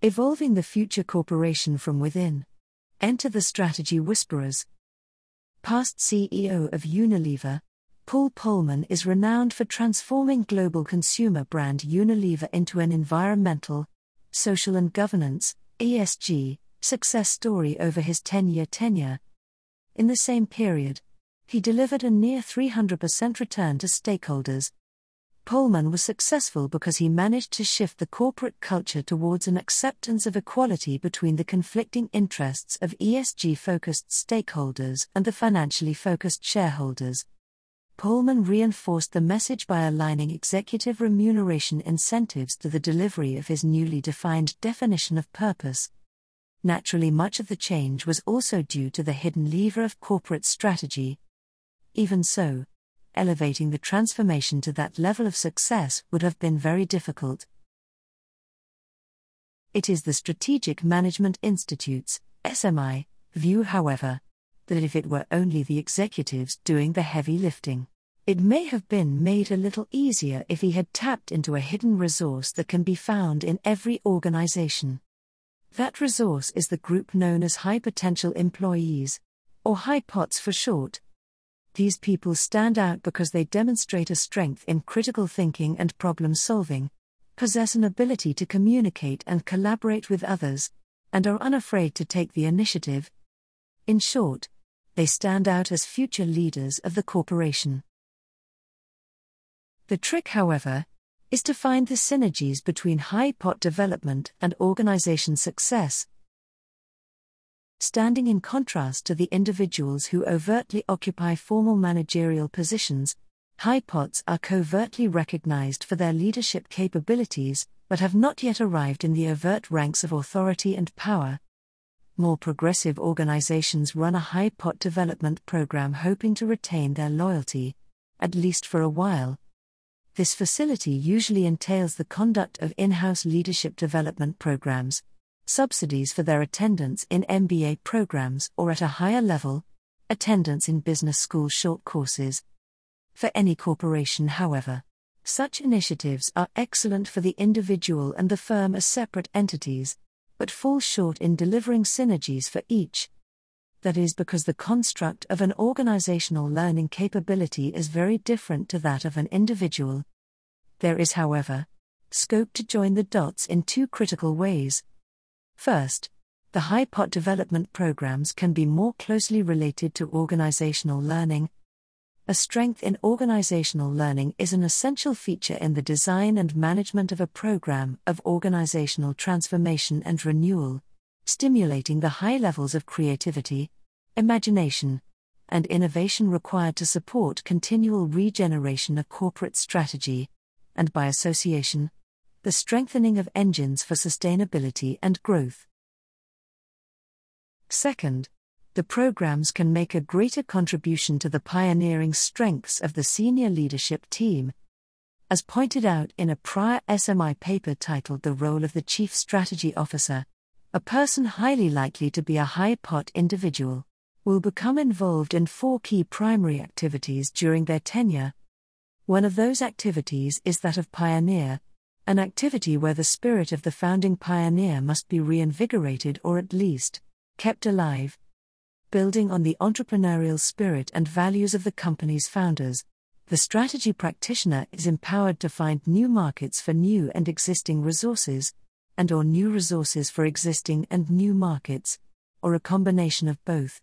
Evolving the Future Corporation from Within. Enter the Strategy Whisperers. Past CEO of Unilever, Paul Polman is renowned for transforming global consumer brand Unilever into an environmental, social, and governance ESG success story over his 10 year tenure. In the same period, he delivered a near 300% return to stakeholders. Polman was successful because he managed to shift the corporate culture towards an acceptance of equality between the conflicting interests of ESG focused stakeholders and the financially focused shareholders. Polman reinforced the message by aligning executive remuneration incentives to the delivery of his newly defined definition of purpose. Naturally, much of the change was also due to the hidden lever of corporate strategy. Even so, elevating the transformation to that level of success would have been very difficult. It is the Strategic Management Institute's, SMI, view, however, that if it were only the executives doing the heavy lifting, it may have been made a little easier if he had tapped into a hidden resource that can be found in every organization. That resource is the group known as high potential employees, or high pots for short. These people stand out because they demonstrate a strength in critical thinking and problem solving, possess an ability to communicate and collaborate with others, and are unafraid to take the initiative. In short, they stand out as future leaders of the corporation. The trick, however, is to find the synergies between high pot development and organization success. Standing in contrast to the individuals who overtly occupy formal managerial positions, high pots are covertly recognized for their leadership capabilities, but have not yet arrived in the overt ranks of authority and power more progressive organizations run a high pot development program hoping to retain their loyalty, at least for a while. This facility usually entails the conduct of in house leadership development programs, subsidies for their attendance in MBA programs or at a higher level, attendance in business school short courses. For any corporation, however, such initiatives are excellent for the individual and the firm as separate entities, but fall short in delivering synergies for each. That is because the construct of an organizational learning capability is very different to that of an individual. There is, however, scope to join the dots in two critical ways. First, the high pot development programs can be more closely related to organizational learning, a strength in organizational learning is an essential feature in the design and management of a program of organizational transformation and renewal, stimulating the high levels of creativity, imagination, and innovation required to support continual regeneration of corporate strategy, and by association, the strengthening of engines for sustainability and growth. Second, the programs can make a greater contribution to the pioneering strengths of the senior leadership team. As pointed out in a prior SMI paper titled The Role of the Chief Strategy Officer, a person highly likely to be a high pot individual will become involved in four key primary activities during their tenure. One of those activities is that of pioneer, an activity where the spirit of the founding pioneer must be reinvigorated or at least kept alive building on the entrepreneurial spirit and values of the company's founders. The strategy practitioner is empowered to find new markets for new and existing resources, and or new resources for existing and new markets, or a combination of both.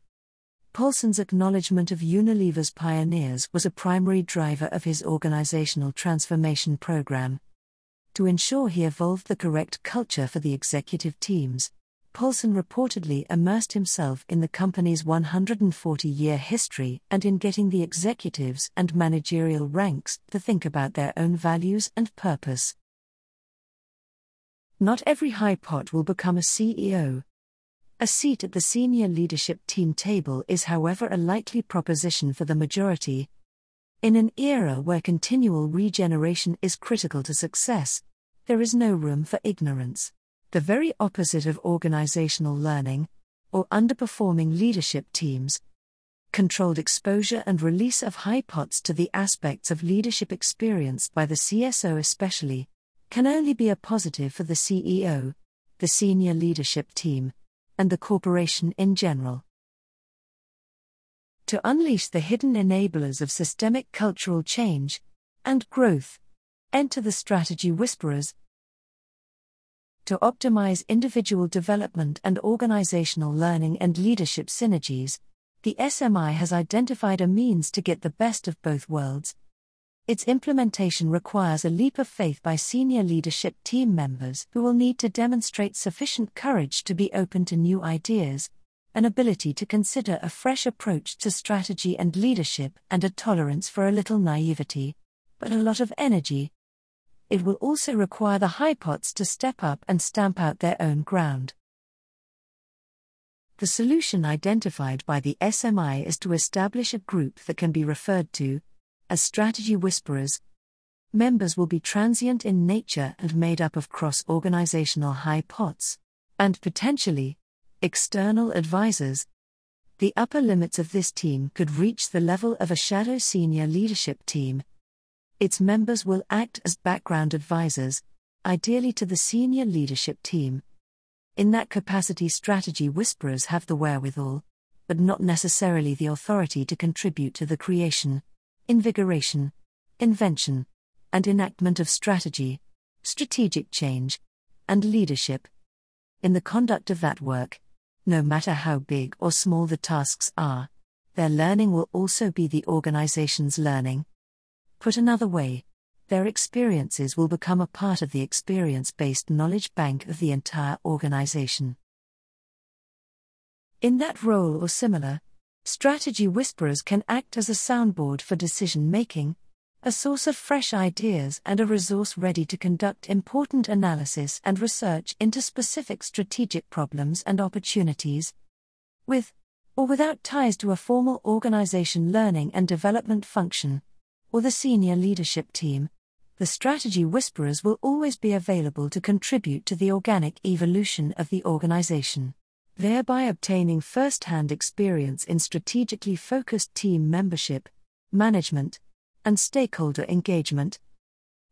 Polman's acknowledgement of Unilever's pioneers was a primary driver of his organizational transformation program. To ensure he evolved the correct culture for the executive teams, Polman reportedly immersed himself in the company's 140 year history and in getting the executives and managerial ranks to think about their own values and purpose. Not every high pot will become a CEO. A seat at the senior leadership team table is, however, a likely proposition for the majority. In an era where continual regeneration is critical to success, there is no room for ignorance the very opposite of organizational learning, or underperforming leadership teams. Controlled exposure and release of high pots to the aspects of leadership experienced by the CSO, especially, can only be a positive for the CEO, the senior leadership team, and the corporation in general. To unleash the hidden enablers of systemic cultural change and growth, enter the strategy whisperers. To optimize individual development and organizational learning and leadership synergies, the SMI has identified a means to get the best of both worlds its implementation requires a leap of faith by senior leadership team members who will need to demonstrate sufficient courage to be open to new ideas, an ability to consider a fresh approach to strategy and leadership, and a tolerance for a little naivety, but a lot of energy. It will also require the HiPots to step up and stamp out their own ground. The solution identified by the SMI is to establish a group that can be referred to as strategy whisperers. Members will be transient in nature and made up of cross organizational high pots, and potentially, external advisors. The upper limits of this team could reach the level of a shadow senior leadership team. Its members will act as background advisors, ideally to the senior leadership team. In that capacity, strategy whisperers have the wherewithal, but not necessarily the authority to contribute to the creation, invigoration, invention, and enactment of strategy, strategic change, and leadership. In the conduct of that work, no matter how big or small the tasks are, their learning will also be the organization's learning. Put another way, their experiences will become a part of the experience based knowledge bank of the entire organization. In that role or similar, Strategy whisperers can act as a soundboard for decision making, a source of fresh ideas, and a resource ready to conduct important analysis and research into specific strategic problems and opportunities. With or without ties to a formal organization learning and development function, or the senior leadership team, the strategy whisperers will always be available to contribute to the organic evolution of the organization thereby obtaining first hand experience in strategically focused team membership, management, and stakeholder engagement.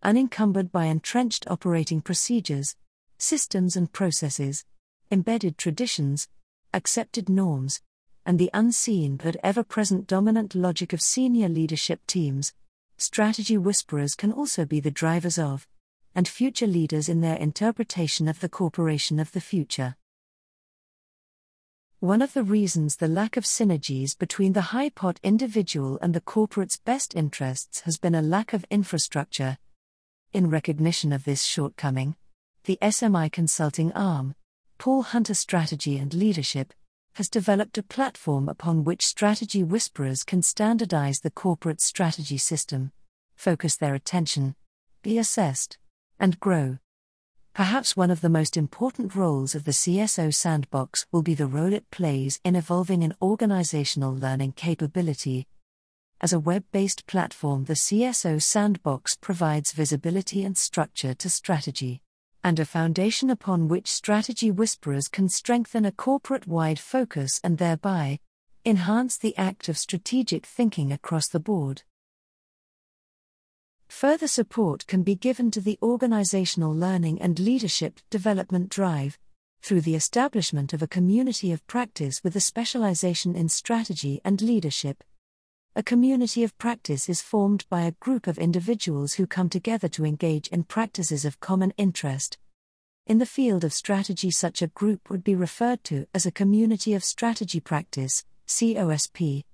Unencumbered by entrenched operating procedures, systems and processes, embedded traditions, accepted norms, and the unseen but ever present dominant logic of senior leadership teams, strategy whisperers can also be the drivers of, and future leaders in their interpretation of the corporation of the future. One of the reasons the lack of synergies between the HiPot individual and the corporate's best interests has been a lack of infrastructure. In recognition of this shortcoming, the SMI consulting arm, Paul Hunter Strategy and Leadership, has developed a platform upon which strategy whisperers can standardize the corporate strategy system, focus their attention, be assessed, and grow. Perhaps one of the most important roles of the CSO sandbox will be the role it plays in evolving an organizational learning capability. As a web based platform, the CSO sandbox provides visibility and structure to strategy, and a foundation upon which strategy whisperers can strengthen a corporate wide focus and thereby enhance the act of strategic thinking across the board. Further support can be given to the organizational learning and leadership development drive through the establishment of a community of practice with a specialization in strategy and leadership. A community of practice is formed by a group of individuals who come together to engage in practices of common interest. In the field of strategy, such a group would be referred to as a community of strategy practice, COSP.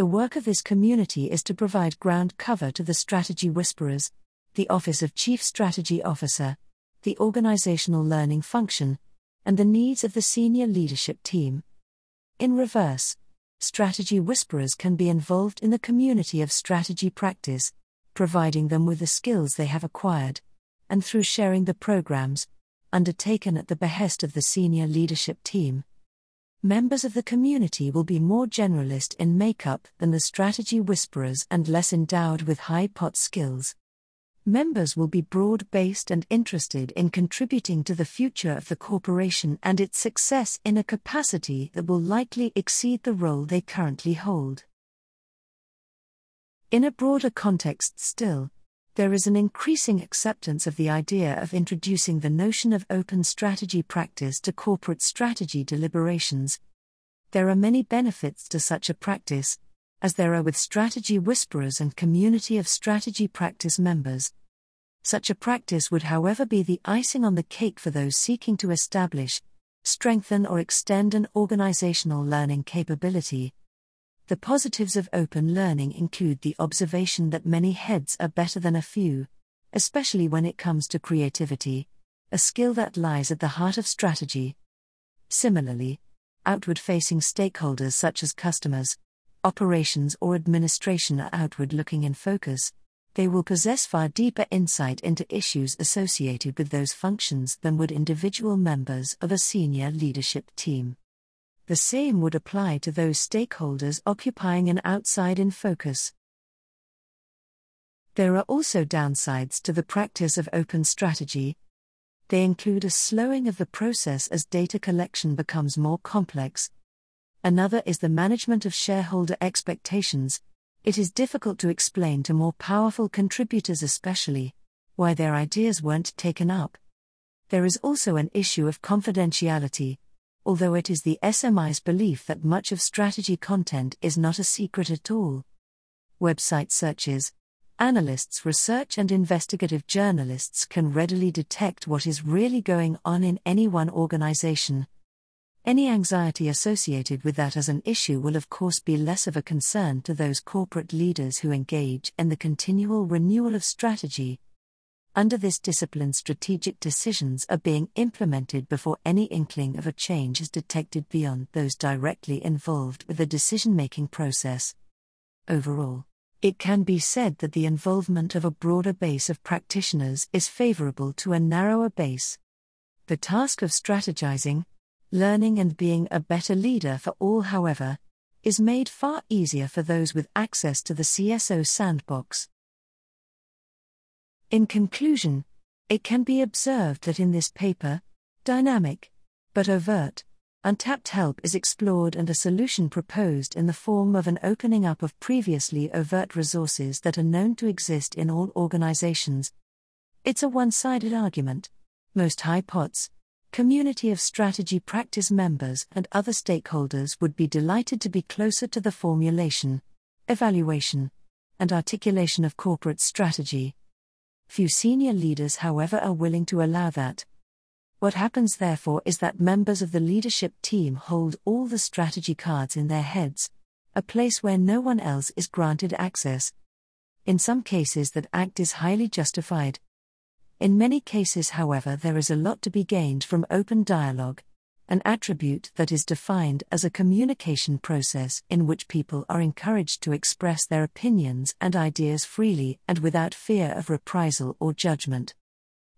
The work of this community is to provide ground cover to the strategy whisperers, the Office of Chief Strategy Officer, the organizational learning function, and the needs of the senior leadership team. In reverse, strategy whisperers can be involved in the community of strategy practice, providing them with the skills they have acquired, and through sharing the programs undertaken at the behest of the senior leadership team members of the community will be more generalist in makeup than the strategy whisperers and less endowed with high pot skills. Members will be broad based and interested in contributing to the future of the corporation and its success in a capacity that will likely exceed the role they currently hold. In a broader context, still, There is an increasing acceptance of the idea of introducing the notion of open strategy practice to corporate strategy deliberations. There are many benefits to such a practice, as there are with strategy whisperers and community of strategy practice members. Such a practice would, however, be the icing on the cake for those seeking to establish, strengthen, or extend an organizational learning capability. The positives of open learning include the observation that many heads are better than a few, especially when it comes to creativity, a skill that lies at the heart of strategy. Similarly, outward facing stakeholders such as customers, operations, or administration are outward looking in focus, they will possess far deeper insight into issues associated with those functions than would individual members of a senior leadership team. The same would apply to those stakeholders occupying an outside in focus. There are also downsides to the practice of open strategy. They include a slowing of the process as data collection becomes more complex. Another is the management of shareholder expectations, it is difficult to explain to more powerful contributors, especially, why their ideas weren't taken up. There is also an issue of confidentiality, although it is the SMI's belief that much of strategy content is not a secret at all. Website searches, analysts, research, and investigative journalists can readily detect what is really going on in any one organization, any anxiety associated with that as an issue will, of course, be less of a concern to those corporate leaders who engage in the continual renewal of strategy. Under this discipline, strategic decisions are being implemented before any inkling of a change is detected beyond those directly involved with the decision making process. Overall, it can be said that the involvement of a broader base of practitioners is favorable to a narrower base. The task of strategizing, learning and being a better leader for all, however, is made far easier for those with access to the CSO sandbox. In conclusion, it can be observed that in this paper, dynamic, but overt, untapped help is explored and a solution proposed in the form of an opening up of previously overt resources that are known to exist in all organizations. It's a one sided argument. Most high pots, community of strategy practice members and other stakeholders would be delighted to be closer to the formulation, evaluation, and articulation of corporate strategy. Few senior leaders, however, are willing to allow that. What happens, therefore, is that members of the leadership team hold all the strategy cards in their heads, a place where no one else is granted access. In some cases, that act is highly justified. In many cases, however, there is a lot to be gained from open dialogue, an attribute that is defined as a communication process in which people are encouraged to express their opinions and ideas freely and without fear of reprisal or judgment.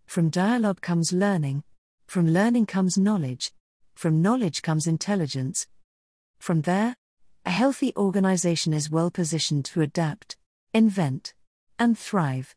From dialogue comes learning, from learning comes knowledge, from knowledge comes intelligence. From there, a healthy organization is well positioned to adapt, invent, and thrive.